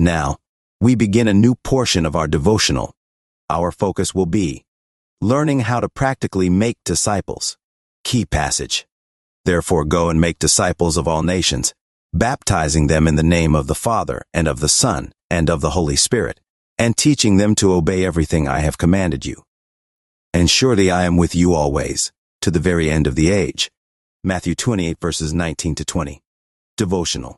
Now, we begin a new portion of our devotional. Our focus will be learning how to practically make disciples. Key passage. Therefore go and make disciples of all nations, baptizing them in the name of the Father and of the Son and of the Holy Spirit, and teaching them to obey everything I have commanded you. And surely I am with you always, to the very end of the age. Matthew 28 verses 19 to 20. Devotional.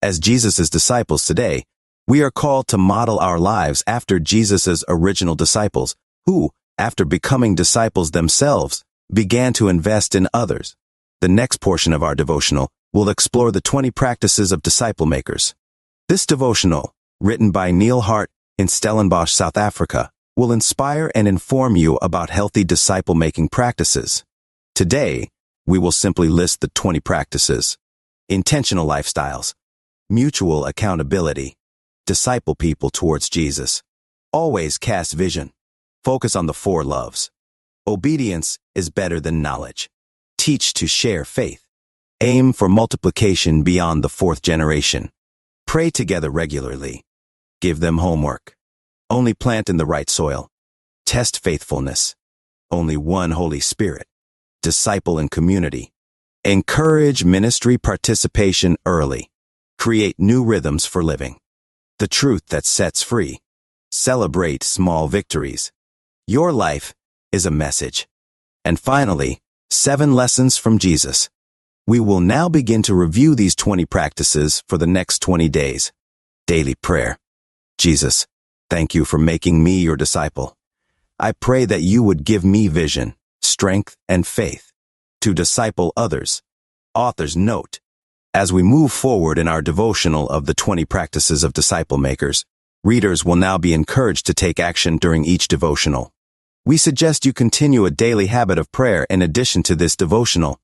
As Jesus' disciples today, we are called to model our lives after Jesus' original disciples, who, after becoming disciples themselves, began to invest in others. The next portion of our devotional will explore the 20 practices of disciple makers. This devotional, written by Neil Hart in Stellenbosch, South Africa, will inspire and inform you about healthy disciple-making practices. Today, we will simply list the 20 practices. Intentional lifestyles, mutual accountability, disciple people towards Jesus, always cast vision, focus on the four loves. Obedience is better than knowledge. Teach to share faith. Aim for multiplication beyond the fourth generation. Pray together regularly. Give them homework. Only plant in the right soil. Test faithfulness. Only one Holy Spirit. Disciple in community. Encourage ministry participation early. Create new rhythms for living. The truth that sets free. Celebrate small victories. Your life is a message. And finally, seven lessons from Jesus. We will now begin to review these 20 practices for the next 20 days. Daily prayer. Jesus, thank you for making me your disciple. I pray that you would give me vision, strength, and faith to disciple others. Author's note. As we move forward in our devotional of the 20 practices of disciple makers, readers will now be encouraged to take action during each devotional. We suggest you continue a daily habit of prayer in addition to this devotional